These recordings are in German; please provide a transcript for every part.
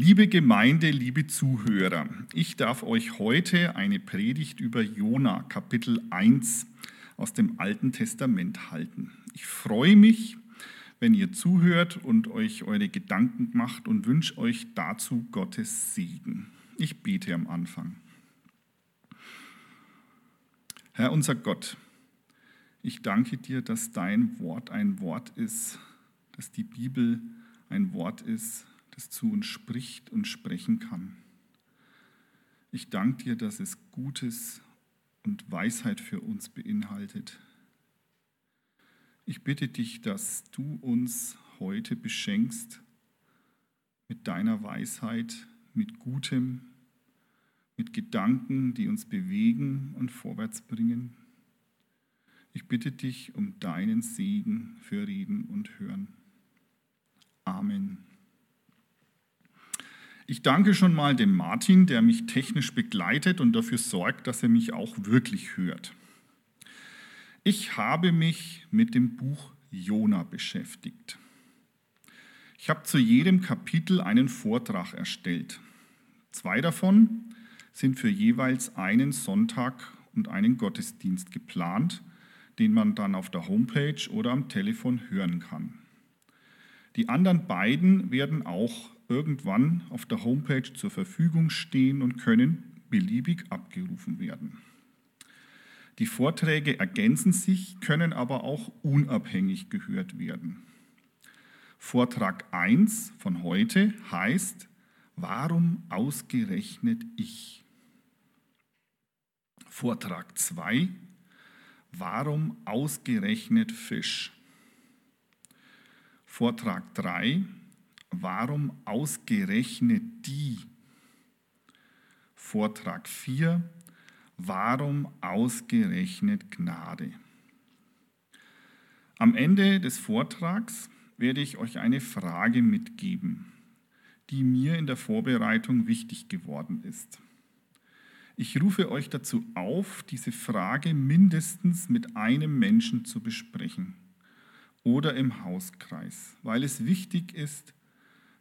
Liebe Gemeinde, liebe Zuhörer, ich darf euch heute eine Predigt über Jona, Kapitel 1 aus dem Alten Testament halten. Ich freue mich, wenn ihr zuhört und euch eure Gedanken macht und wünsche euch dazu Gottes Segen. Ich bete am Anfang. Herr unser Gott, ich danke dir, dass dein Wort ein Wort ist, dass die Bibel ein Wort ist, das zu uns spricht und sprechen kann. Ich danke dir, dass es Gutes und Weisheit für uns beinhaltet. Ich bitte dich, dass du uns heute beschenkst mit deiner Weisheit, mit Gutem, mit Gedanken, die uns bewegen und vorwärts bringen. Ich bitte dich um deinen Segen für Reden und Hören. Amen. Ich danke schon mal dem Martin, der mich technisch begleitet und dafür sorgt, dass er mich auch wirklich hört. Ich habe mich mit dem Buch Jona beschäftigt. Ich habe zu jedem Kapitel einen Vortrag erstellt. Zwei davon sind für jeweils einen Sonntag und einen Gottesdienst geplant, den man dann auf der Homepage oder am Telefon hören kann. Die anderen beiden werden auch irgendwann auf der Homepage zur Verfügung stehen und können beliebig abgerufen werden. Die Vorträge ergänzen sich, können aber auch unabhängig gehört werden. Vortrag 1 von heute heißt, warum ausgerechnet ich? Vortrag 2, warum ausgerechnet Fisch? Vortrag 3, Warum ausgerechnet die? Vortrag 4. Warum ausgerechnet Gnade? Am Ende des Vortrags werde ich euch eine Frage mitgeben, die mir in der Vorbereitung wichtig geworden ist. Ich rufe euch dazu auf, diese Frage mindestens mit einem Menschen zu besprechen oder im Hauskreis, weil es wichtig ist,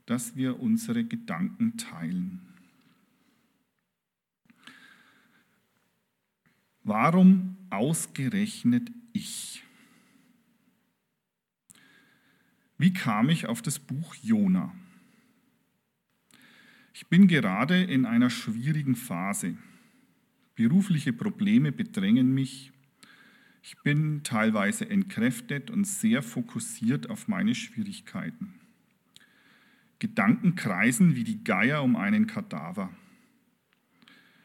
dass wir unsere Gedanken teilen. Warum ausgerechnet ich? Wie kam ich auf das Buch Jona? Ich bin gerade in einer schwierigen Phase. Berufliche Probleme bedrängen mich. Ich bin teilweise entkräftet und sehr fokussiert auf meine Schwierigkeiten. Gedanken kreisen wie die Geier um einen Kadaver.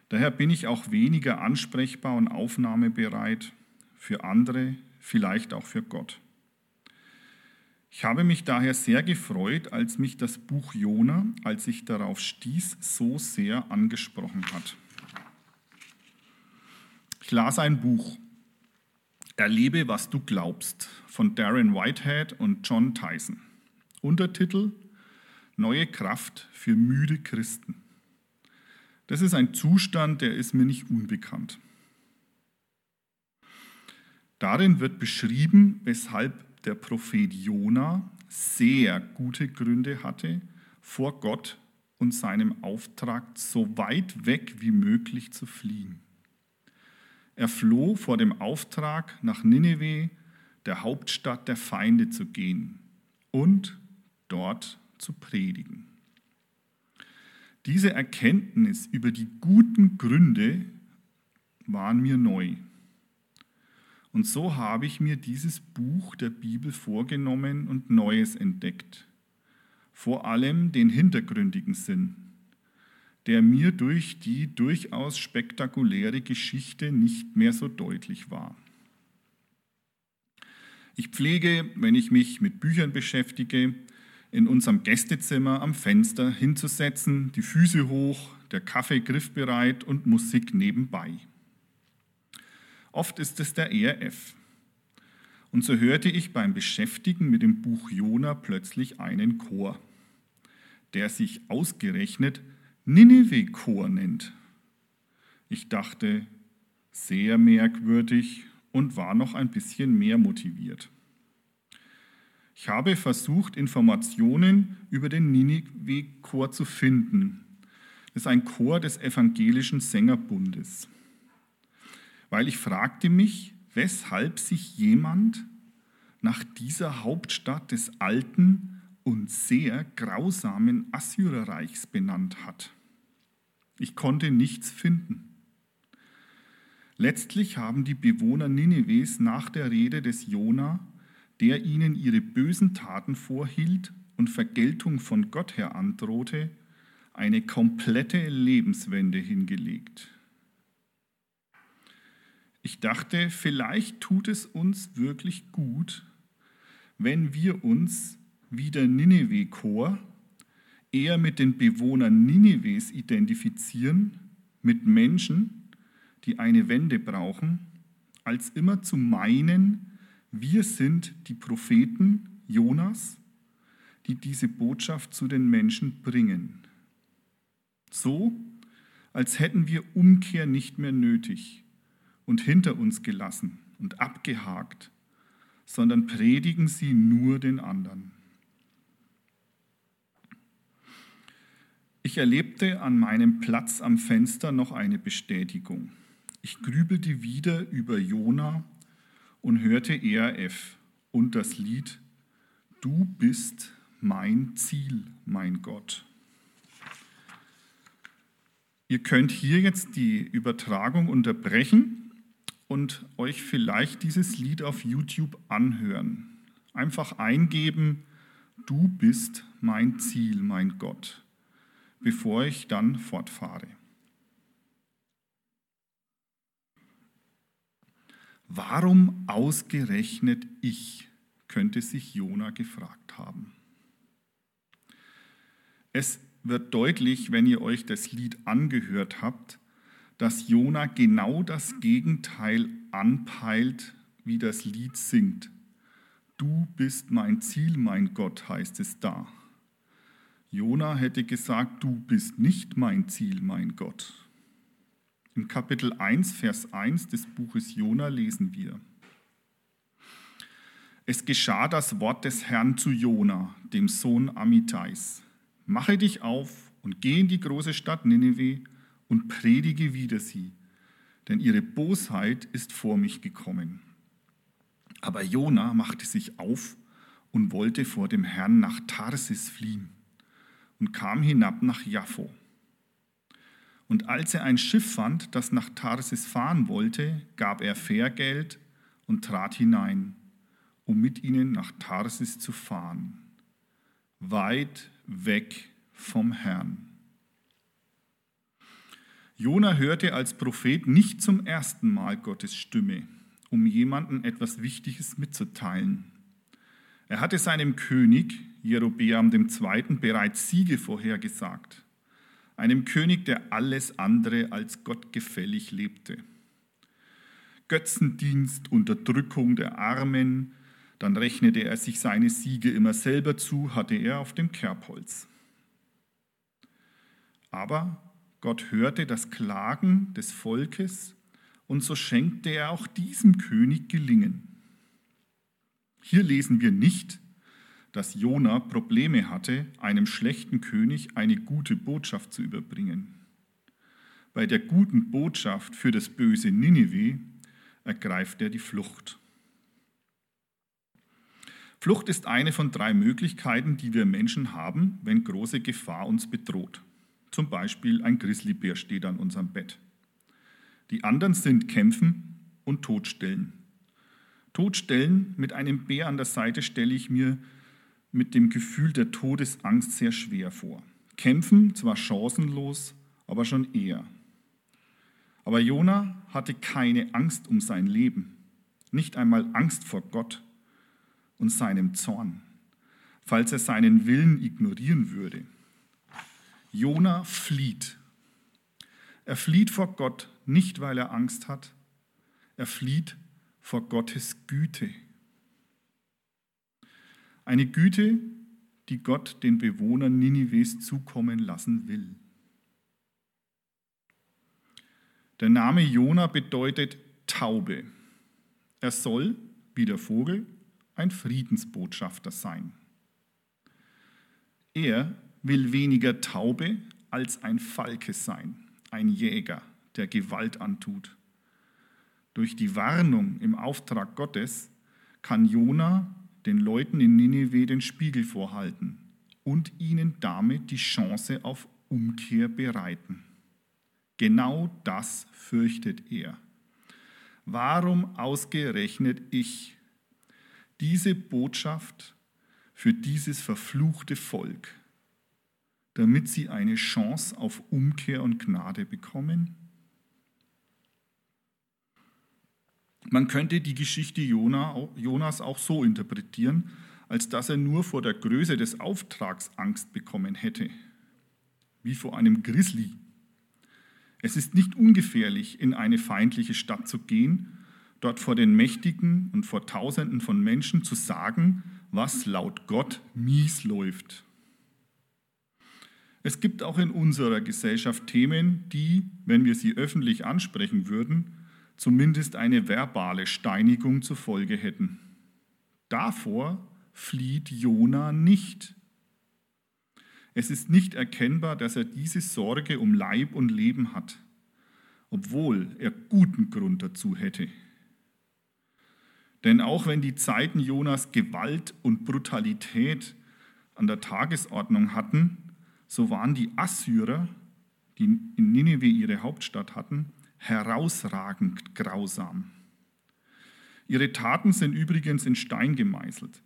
Daher bin ich auch weniger ansprechbar und aufnahmebereit für andere, vielleicht auch für Gott. Ich habe mich daher sehr gefreut, als mich das Buch Jona, als ich darauf stieß, so sehr angesprochen hat. Ich las ein Buch, Erlebe, was du glaubst, von Darren Whitehead und John Tyson. Untertitel neue Kraft für müde Christen. Das ist ein Zustand, der ist mir nicht unbekannt. Darin wird beschrieben, weshalb der Prophet Jona sehr gute Gründe hatte, vor Gott und seinem Auftrag so weit weg wie möglich zu fliehen. Er floh vor dem Auftrag, nach Nineveh, der Hauptstadt der Feinde zu gehen und dort zu predigen. Diese Erkenntnis über die guten Gründe waren mir neu. Und so habe ich mir dieses Buch der Bibel vorgenommen und Neues entdeckt. Vor allem den hintergründigen Sinn, der mir durch die durchaus spektakuläre Geschichte nicht mehr so deutlich war. Ich pflege, wenn ich mich mit Büchern beschäftige, in unserem Gästezimmer am Fenster hinzusetzen, die Füße hoch, der Kaffee griffbereit und Musik nebenbei. Oft ist es der ERF. Und so hörte ich beim Beschäftigen mit dem Buch Jona plötzlich einen Chor, der sich ausgerechnet Nineveh-Chor nennt. Ich dachte, sehr merkwürdig und war noch ein bisschen mehr motiviert. Ich habe versucht, Informationen über den Ninive-Chor zu finden. Das ist ein Chor des evangelischen Sängerbundes. Weil ich fragte mich, weshalb sich jemand nach dieser Hauptstadt des alten und sehr grausamen Assyrerreichs benannt hat. Ich konnte nichts finden. Letztlich haben die Bewohner Nineves nach der Rede des Jona der ihnen ihre bösen Taten vorhielt und Vergeltung von Gott her androhte, eine komplette Lebenswende hingelegt. Ich dachte, vielleicht tut es uns wirklich gut, wenn wir uns wie der Nineveh-Chor eher mit den Bewohnern Nineves identifizieren, mit Menschen, die eine Wende brauchen, als immer zu meinen, wir sind die Propheten Jonas, die diese Botschaft zu den Menschen bringen. So, als hätten wir Umkehr nicht mehr nötig und hinter uns gelassen und abgehakt, sondern predigen sie nur den anderen. Ich erlebte an meinem Platz am Fenster noch eine Bestätigung. Ich grübelte wieder über Jona und hörte ERF und das Lied Du bist mein Ziel, mein Gott. Ihr könnt hier jetzt die Übertragung unterbrechen und euch vielleicht dieses Lied auf YouTube anhören. Einfach eingeben, du bist mein Ziel, mein Gott, bevor ich dann fortfahre. Warum ausgerechnet ich, könnte sich Jona gefragt haben. Es wird deutlich, wenn ihr euch das Lied angehört habt, dass Jona genau das Gegenteil anpeilt, wie das Lied singt. Du bist mein Ziel, mein Gott, heißt es da. Jona hätte gesagt, du bist nicht mein Ziel, mein Gott. Im Kapitel 1, Vers 1 des Buches Jona lesen wir. Es geschah das Wort des Herrn zu Jona, dem Sohn Amitais. Mache dich auf und geh in die große Stadt Nineveh und predige wider sie, denn ihre Bosheit ist vor mich gekommen. Aber Jona machte sich auf und wollte vor dem Herrn nach Tarsis fliehen und kam hinab nach Jaffo. Und als er ein Schiff fand, das nach Tarsis fahren wollte, gab er Fährgeld und trat hinein, um mit ihnen nach Tarsis zu fahren, weit weg vom Herrn. Jona hörte als Prophet nicht zum ersten Mal Gottes Stimme, um jemandem etwas Wichtiges mitzuteilen. Er hatte seinem König, Jerobeam II., bereits Siege vorhergesagt einem König, der alles andere als gottgefällig lebte. Götzendienst, Unterdrückung der Armen, dann rechnete er sich seine Siege immer selber zu, hatte er auf dem Kerbholz. Aber Gott hörte das Klagen des Volkes und so schenkte er auch diesem König Gelingen. Hier lesen wir nicht, dass Jona Probleme hatte, einem schlechten König eine gute Botschaft zu überbringen. Bei der guten Botschaft für das böse Ninive ergreift er die Flucht. Flucht ist eine von drei Möglichkeiten, die wir Menschen haben, wenn große Gefahr uns bedroht. Zum Beispiel ein Grizzlybär steht an unserem Bett. Die anderen sind Kämpfen und Todstellen. Todstellen mit einem Bär an der Seite stelle ich mir mit dem Gefühl der Todesangst sehr schwer vor. Kämpfen zwar chancenlos, aber schon eher. Aber Jona hatte keine Angst um sein Leben, nicht einmal Angst vor Gott und seinem Zorn, falls er seinen Willen ignorieren würde. Jona flieht. Er flieht vor Gott nicht, weil er Angst hat, er flieht vor Gottes Güte. Eine Güte, die Gott den Bewohnern Ninives zukommen lassen will. Der Name Jona bedeutet Taube. Er soll, wie der Vogel, ein Friedensbotschafter sein. Er will weniger Taube als ein Falke sein, ein Jäger, der Gewalt antut. Durch die Warnung im Auftrag Gottes kann Jona den Leuten in Nineveh den Spiegel vorhalten und ihnen damit die Chance auf Umkehr bereiten. Genau das fürchtet er. Warum ausgerechnet ich diese Botschaft für dieses verfluchte Volk, damit sie eine Chance auf Umkehr und Gnade bekommen? Man könnte die Geschichte Jonas auch so interpretieren, als dass er nur vor der Größe des Auftrags Angst bekommen hätte, wie vor einem Grizzly. Es ist nicht ungefährlich, in eine feindliche Stadt zu gehen, dort vor den Mächtigen und vor Tausenden von Menschen zu sagen, was laut Gott mies läuft. Es gibt auch in unserer Gesellschaft Themen, die, wenn wir sie öffentlich ansprechen würden, zumindest eine verbale Steinigung zur Folge hätten. Davor flieht Jona nicht. Es ist nicht erkennbar, dass er diese Sorge um Leib und Leben hat, obwohl er guten Grund dazu hätte. Denn auch wenn die Zeiten Jonas Gewalt und Brutalität an der Tagesordnung hatten, so waren die Assyrer, die in Nineveh ihre Hauptstadt hatten, herausragend grausam. Ihre Taten sind übrigens in Stein gemeißelt,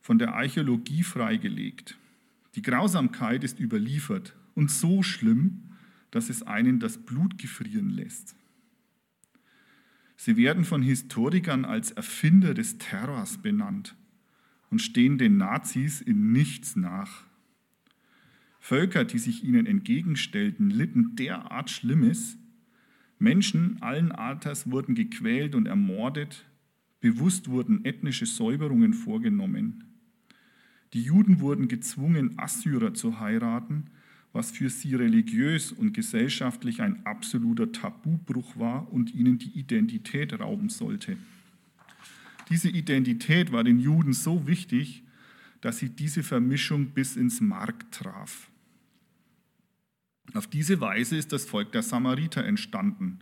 von der Archäologie freigelegt. Die Grausamkeit ist überliefert und so schlimm, dass es einen das Blut gefrieren lässt. Sie werden von Historikern als Erfinder des Terrors benannt und stehen den Nazis in nichts nach. Völker, die sich ihnen entgegenstellten, litten derart Schlimmes, Menschen allen Alters wurden gequält und ermordet, bewusst wurden ethnische Säuberungen vorgenommen. Die Juden wurden gezwungen, Assyrer zu heiraten, was für sie religiös und gesellschaftlich ein absoluter Tabubruch war und ihnen die Identität rauben sollte. Diese Identität war den Juden so wichtig, dass sie diese Vermischung bis ins Mark traf. Auf diese Weise ist das Volk der Samariter entstanden,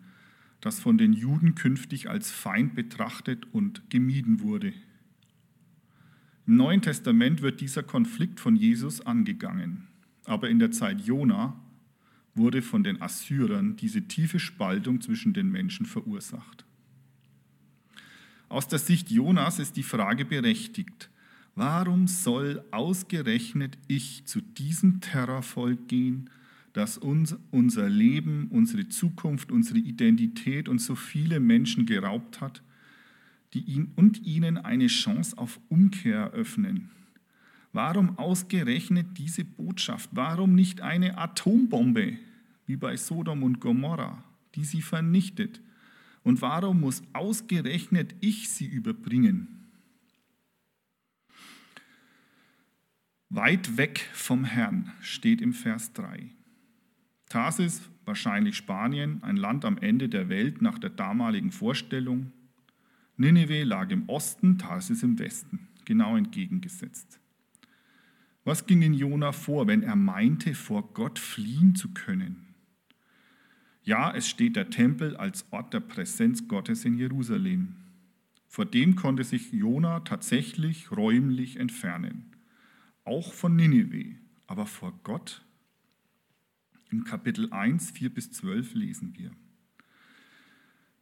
das von den Juden künftig als Feind betrachtet und gemieden wurde. Im Neuen Testament wird dieser Konflikt von Jesus angegangen, aber in der Zeit Jona wurde von den Assyrern diese tiefe Spaltung zwischen den Menschen verursacht. Aus der Sicht Jonas ist die Frage berechtigt, warum soll ausgerechnet ich zu diesem Terrorvolk gehen, das uns unser Leben, unsere Zukunft, unsere Identität und so viele Menschen geraubt hat die ihn und ihnen eine Chance auf Umkehr eröffnen. Warum ausgerechnet diese Botschaft? Warum nicht eine Atombombe wie bei Sodom und Gomorra, die sie vernichtet? Und warum muss ausgerechnet ich sie überbringen? Weit weg vom Herrn steht im Vers 3. Tarsis, wahrscheinlich Spanien, ein Land am Ende der Welt nach der damaligen Vorstellung. Nineveh lag im Osten, Tarsis im Westen, genau entgegengesetzt. Was ging in Jona vor, wenn er meinte, vor Gott fliehen zu können? Ja, es steht der Tempel als Ort der Präsenz Gottes in Jerusalem. Vor dem konnte sich Jona tatsächlich räumlich entfernen, auch von Nineveh, aber vor Gott im Kapitel 1, 4 bis 12 lesen wir.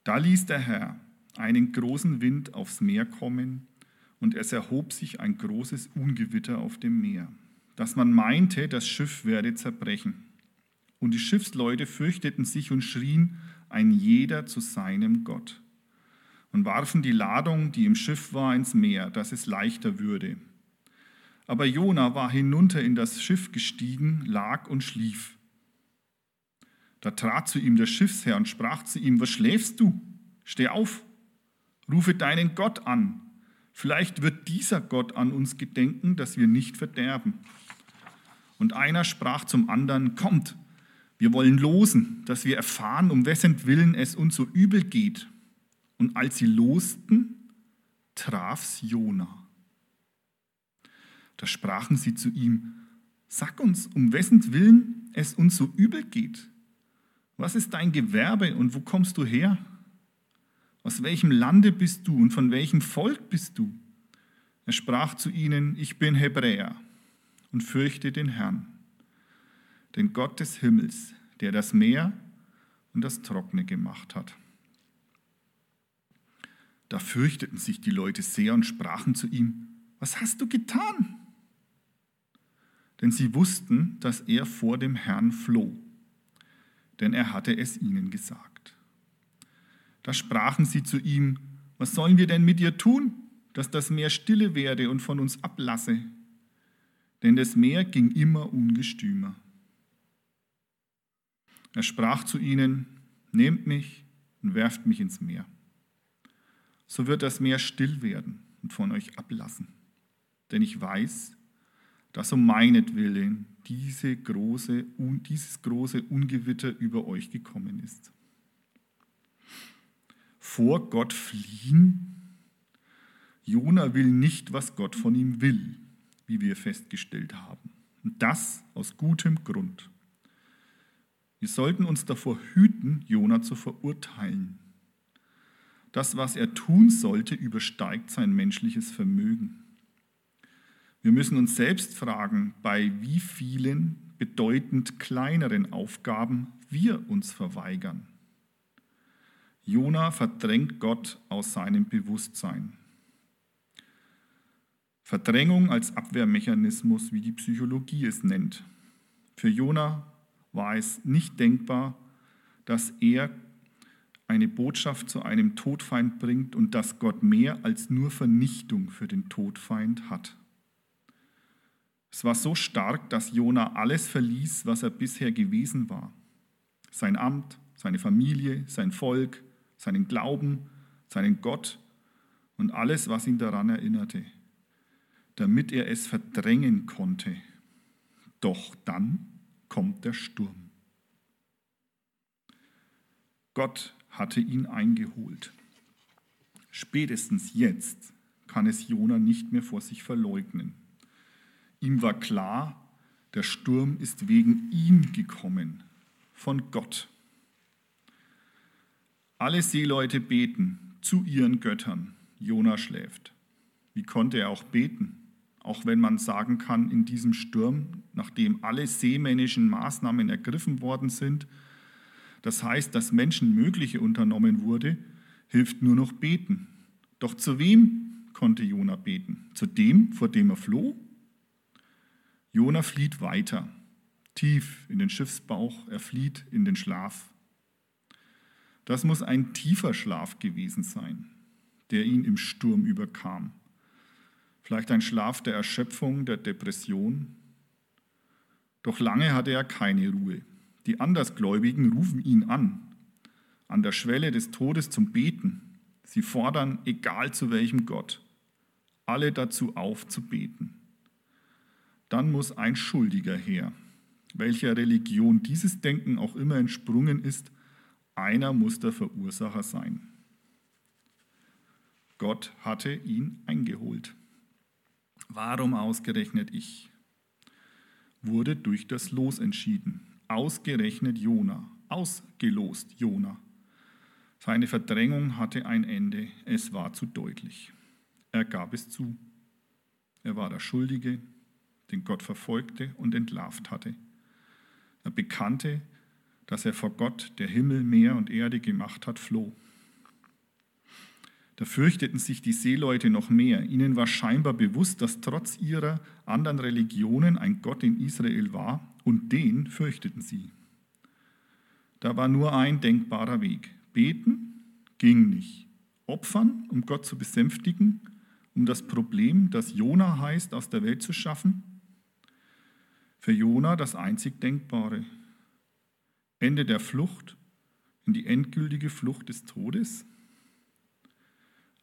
Da ließ der Herr einen großen Wind aufs Meer kommen und es erhob sich ein großes Ungewitter auf dem Meer, dass man meinte, das Schiff werde zerbrechen. Und die Schiffsleute fürchteten sich und schrien, ein jeder zu seinem Gott, und warfen die Ladung, die im Schiff war, ins Meer, dass es leichter würde. Aber Jona war hinunter in das Schiff gestiegen, lag und schlief. Da trat zu ihm der Schiffsherr und sprach zu ihm, was schläfst du? Steh auf, rufe deinen Gott an. Vielleicht wird dieser Gott an uns gedenken, dass wir nicht verderben. Und einer sprach zum anderen, kommt, wir wollen losen, dass wir erfahren, um wessen Willen es uns so übel geht. Und als sie losten, traf's Jona Da sprachen sie zu ihm, sag uns, um wessen Willen es uns so übel geht. Was ist dein Gewerbe und wo kommst du her? Aus welchem Lande bist du und von welchem Volk bist du? Er sprach zu ihnen, ich bin Hebräer und fürchte den Herrn, den Gott des Himmels, der das Meer und das Trockene gemacht hat. Da fürchteten sich die Leute sehr und sprachen zu ihm, was hast du getan? Denn sie wussten, dass er vor dem Herrn floh, denn er hatte es ihnen gesagt. Da sprachen sie zu ihm, was sollen wir denn mit dir tun, dass das Meer stille werde und von uns ablasse? Denn das Meer ging immer ungestümer. Er sprach zu ihnen, nehmt mich und werft mich ins Meer. So wird das Meer still werden und von euch ablassen. Denn ich weiß, dass um meinetwillen diese große, dieses große Ungewitter über euch gekommen ist. Vor Gott fliehen? Jona will nicht, was Gott von ihm will, wie wir festgestellt haben. Und das aus gutem Grund. Wir sollten uns davor hüten, Jona zu verurteilen. Das, was er tun sollte, übersteigt sein menschliches Vermögen. Wir müssen uns selbst fragen, bei wie vielen bedeutend kleineren Aufgaben wir uns verweigern. Jona verdrängt Gott aus seinem Bewusstsein. Verdrängung als Abwehrmechanismus, wie die Psychologie es nennt. Für Jona war es nicht denkbar, dass er eine Botschaft zu einem Todfeind bringt und dass Gott mehr als nur Vernichtung für den Todfeind hat. Es war so stark, dass Jona alles verließ, was er bisher gewesen war. Sein Amt, seine Familie, sein Volk, seinen Glauben, seinen Gott und alles, was ihn daran erinnerte, damit er es verdrängen konnte. Doch dann kommt der Sturm. Gott hatte ihn eingeholt. Spätestens jetzt kann es Jona nicht mehr vor sich verleugnen. Ihm war klar, der Sturm ist wegen ihm gekommen, von Gott. Alle Seeleute beten zu ihren Göttern. Jona schläft. Wie konnte er auch beten? Auch wenn man sagen kann, in diesem Sturm, nachdem alle seemännischen Maßnahmen ergriffen worden sind, das heißt, dass Menschenmögliche unternommen wurde, hilft nur noch beten. Doch zu wem konnte Jona beten? Zu dem, vor dem er floh? Jona flieht weiter, tief in den Schiffsbauch, er flieht in den Schlaf. Das muss ein tiefer Schlaf gewesen sein, der ihn im Sturm überkam. Vielleicht ein Schlaf der Erschöpfung, der Depression. Doch lange hatte er keine Ruhe. Die Andersgläubigen rufen ihn an, an der Schwelle des Todes zum Beten. Sie fordern, egal zu welchem Gott, alle dazu auf zu beten. Dann muss ein Schuldiger her. Welcher Religion dieses Denken auch immer entsprungen ist, einer muss der Verursacher sein. Gott hatte ihn eingeholt. Warum ausgerechnet ich? Wurde durch das Los entschieden. Ausgerechnet Jona, ausgelost Jona. Seine Verdrängung hatte ein Ende, es war zu deutlich. Er gab es zu. Er war der Schuldige, den Gott verfolgte und entlarvt hatte. Er bekannte, dass er vor Gott, der Himmel, Meer und Erde gemacht hat, floh. Da fürchteten sich die Seeleute noch mehr. Ihnen war scheinbar bewusst, dass trotz ihrer anderen Religionen ein Gott in Israel war und den fürchteten sie. Da war nur ein denkbarer Weg. Beten ging nicht. Opfern, um Gott zu besänftigen, um das Problem, das Jona heißt, aus der Welt zu schaffen. Für Jona das einzig Denkbare. Ende der Flucht in die endgültige Flucht des Todes.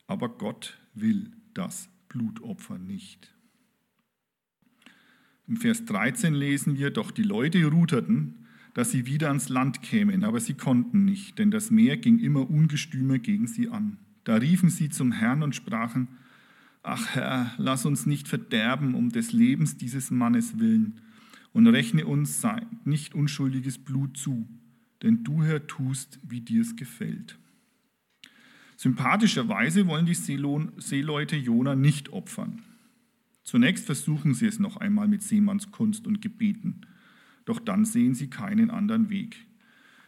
Aber Gott will das Blutopfer nicht. Im Vers 13 lesen wir, doch die Leute ruderten, dass sie wieder ans Land kämen, aber sie konnten nicht, denn das Meer ging immer ungestümer gegen sie an. Da riefen sie zum Herrn und sprachen, Ach Herr, lass uns nicht verderben um des Lebens dieses Mannes willen und rechne uns nicht unschuldiges Blut zu, denn du, Herr, tust, wie dir es gefällt. Sympathischerweise wollen die Seeleute Jona nicht opfern. Zunächst versuchen sie es noch einmal mit Seemannskunst und Gebeten, doch dann sehen sie keinen anderen Weg.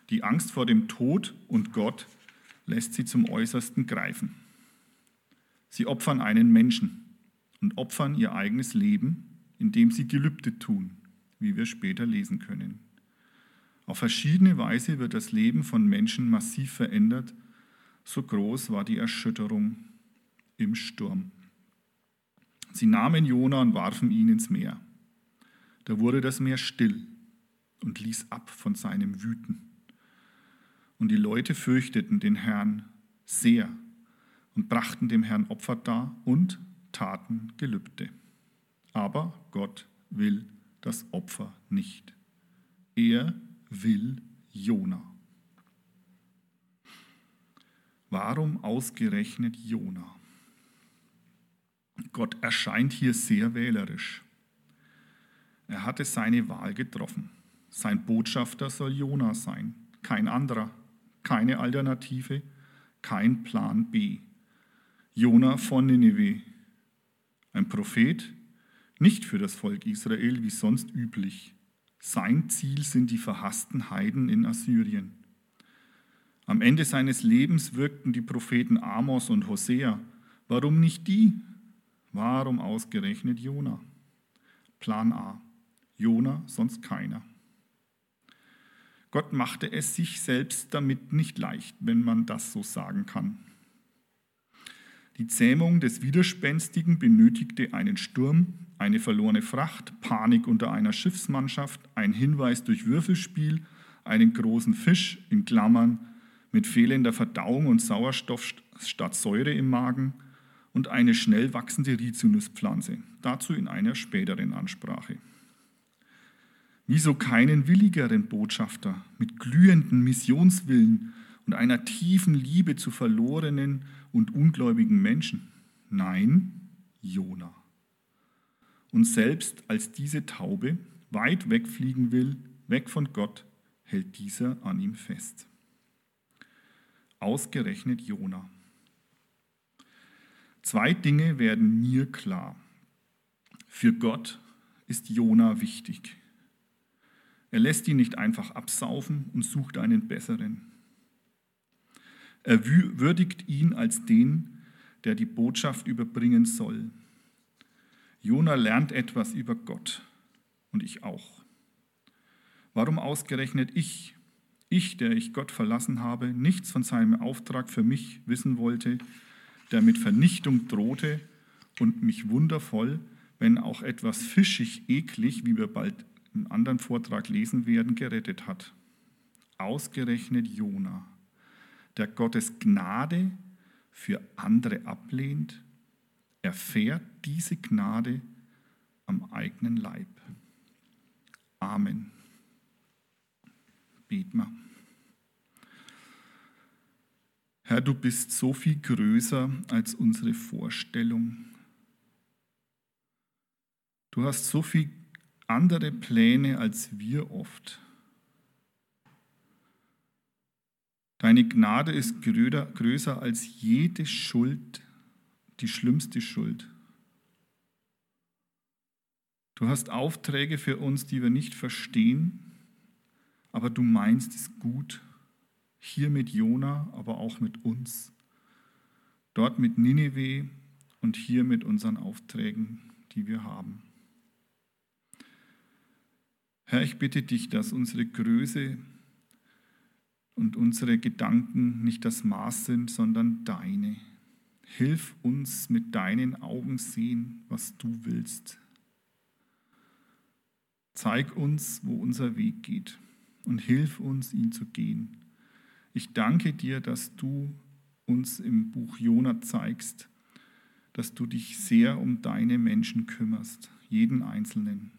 Die Angst vor dem Tod und Gott lässt sie zum Äußersten greifen. Sie opfern einen Menschen und opfern ihr eigenes Leben, indem sie Gelübde tun, wie wir später lesen können. Auf verschiedene Weise wird das Leben von Menschen massiv verändert, so groß war die Erschütterung im Sturm. Sie nahmen Jona und warfen ihn ins Meer. Da wurde das Meer still und ließ ab von seinem Wüten. Und die Leute fürchteten den Herrn sehr und brachten dem Herrn Opfer dar und taten Gelübde. Aber Gott will das Opfer nicht. Er will Jona. Warum ausgerechnet Jona? Gott erscheint hier sehr wählerisch. Er hatte seine Wahl getroffen. Sein Botschafter soll Jona sein, kein anderer, keine Alternative, kein Plan B. Jona von Nineveh, ein Prophet, nicht für das Volk Israel wie sonst üblich. Sein Ziel sind die verhassten Heiden in Assyrien. Am Ende seines Lebens wirkten die Propheten Amos und Hosea. Warum nicht die? Warum ausgerechnet Jona? Plan A. Jona, sonst keiner. Gott machte es sich selbst damit nicht leicht, wenn man das so sagen kann. Die Zähmung des Widerspenstigen benötigte einen Sturm, eine verlorene Fracht, Panik unter einer Schiffsmannschaft, ein Hinweis durch Würfelspiel, einen großen Fisch in Klammern mit fehlender Verdauung und Sauerstoff statt Säure im Magen, und eine schnell wachsende Rizinuspflanze, dazu in einer späteren Ansprache. Wieso keinen willigeren Botschafter mit glühenden Missionswillen und einer tiefen Liebe zu verlorenen und ungläubigen Menschen? Nein, Jona. Und selbst als diese Taube weit wegfliegen will, weg von Gott, hält dieser an ihm fest. Ausgerechnet Jona. Zwei Dinge werden mir klar. Für Gott ist Jona wichtig. Er lässt ihn nicht einfach absaufen und sucht einen besseren. Er würdigt ihn als den, der die Botschaft überbringen soll. Jona lernt etwas über Gott und ich auch. Warum ausgerechnet ich, ich, der ich Gott verlassen habe, nichts von seinem Auftrag für mich wissen wollte, der mit Vernichtung drohte und mich wundervoll, wenn auch etwas fischig eklig, wie wir bald im anderen Vortrag lesen werden, gerettet hat. Ausgerechnet Jona, der Gottes Gnade für andere ablehnt, erfährt diese Gnade am eigenen Leib. Amen. Bet mal. Herr, du bist so viel größer als unsere Vorstellung. Du hast so viel andere Pläne als wir oft. Deine Gnade ist größer als jede Schuld, die schlimmste Schuld. Du hast Aufträge für uns, die wir nicht verstehen, aber du meinst es gut hier mit Jona, aber auch mit uns. Dort mit Ninive und hier mit unseren Aufträgen, die wir haben. Herr, ich bitte dich, dass unsere Größe und unsere Gedanken nicht das Maß sind, sondern deine. Hilf uns mit deinen Augen sehen, was du willst. Zeig uns, wo unser Weg geht und hilf uns, ihn zu gehen. Ich danke dir, dass du uns im Buch Jona zeigst, dass du dich sehr um deine Menschen kümmerst, jeden Einzelnen.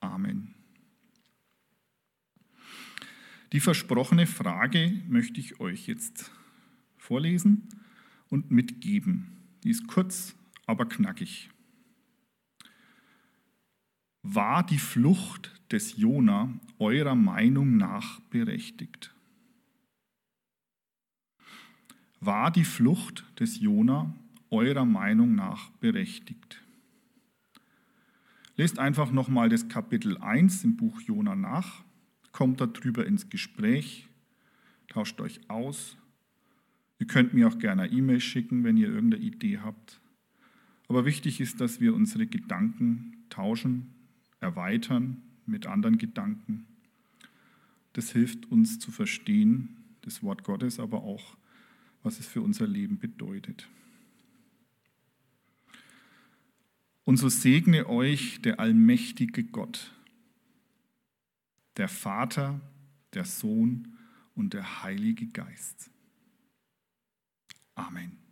Amen. Die versprochene Frage möchte ich euch jetzt vorlesen und mitgeben. Die ist kurz, aber knackig. War die Flucht des Jona eurer Meinung nach berechtigt? War die Flucht des Jona eurer Meinung nach berechtigt? Lest einfach nochmal das Kapitel 1 im Buch Jona nach, kommt darüber ins Gespräch, tauscht euch aus. Ihr könnt mir auch gerne E-Mail schicken, wenn ihr irgendeine Idee habt. Aber wichtig ist, dass wir unsere Gedanken tauschen, erweitern mit anderen Gedanken. Das hilft uns zu verstehen, das Wort Gottes, aber auch, was es für unser Leben bedeutet. Und so segne euch der allmächtige Gott, der Vater, der Sohn und der Heilige Geist. Amen.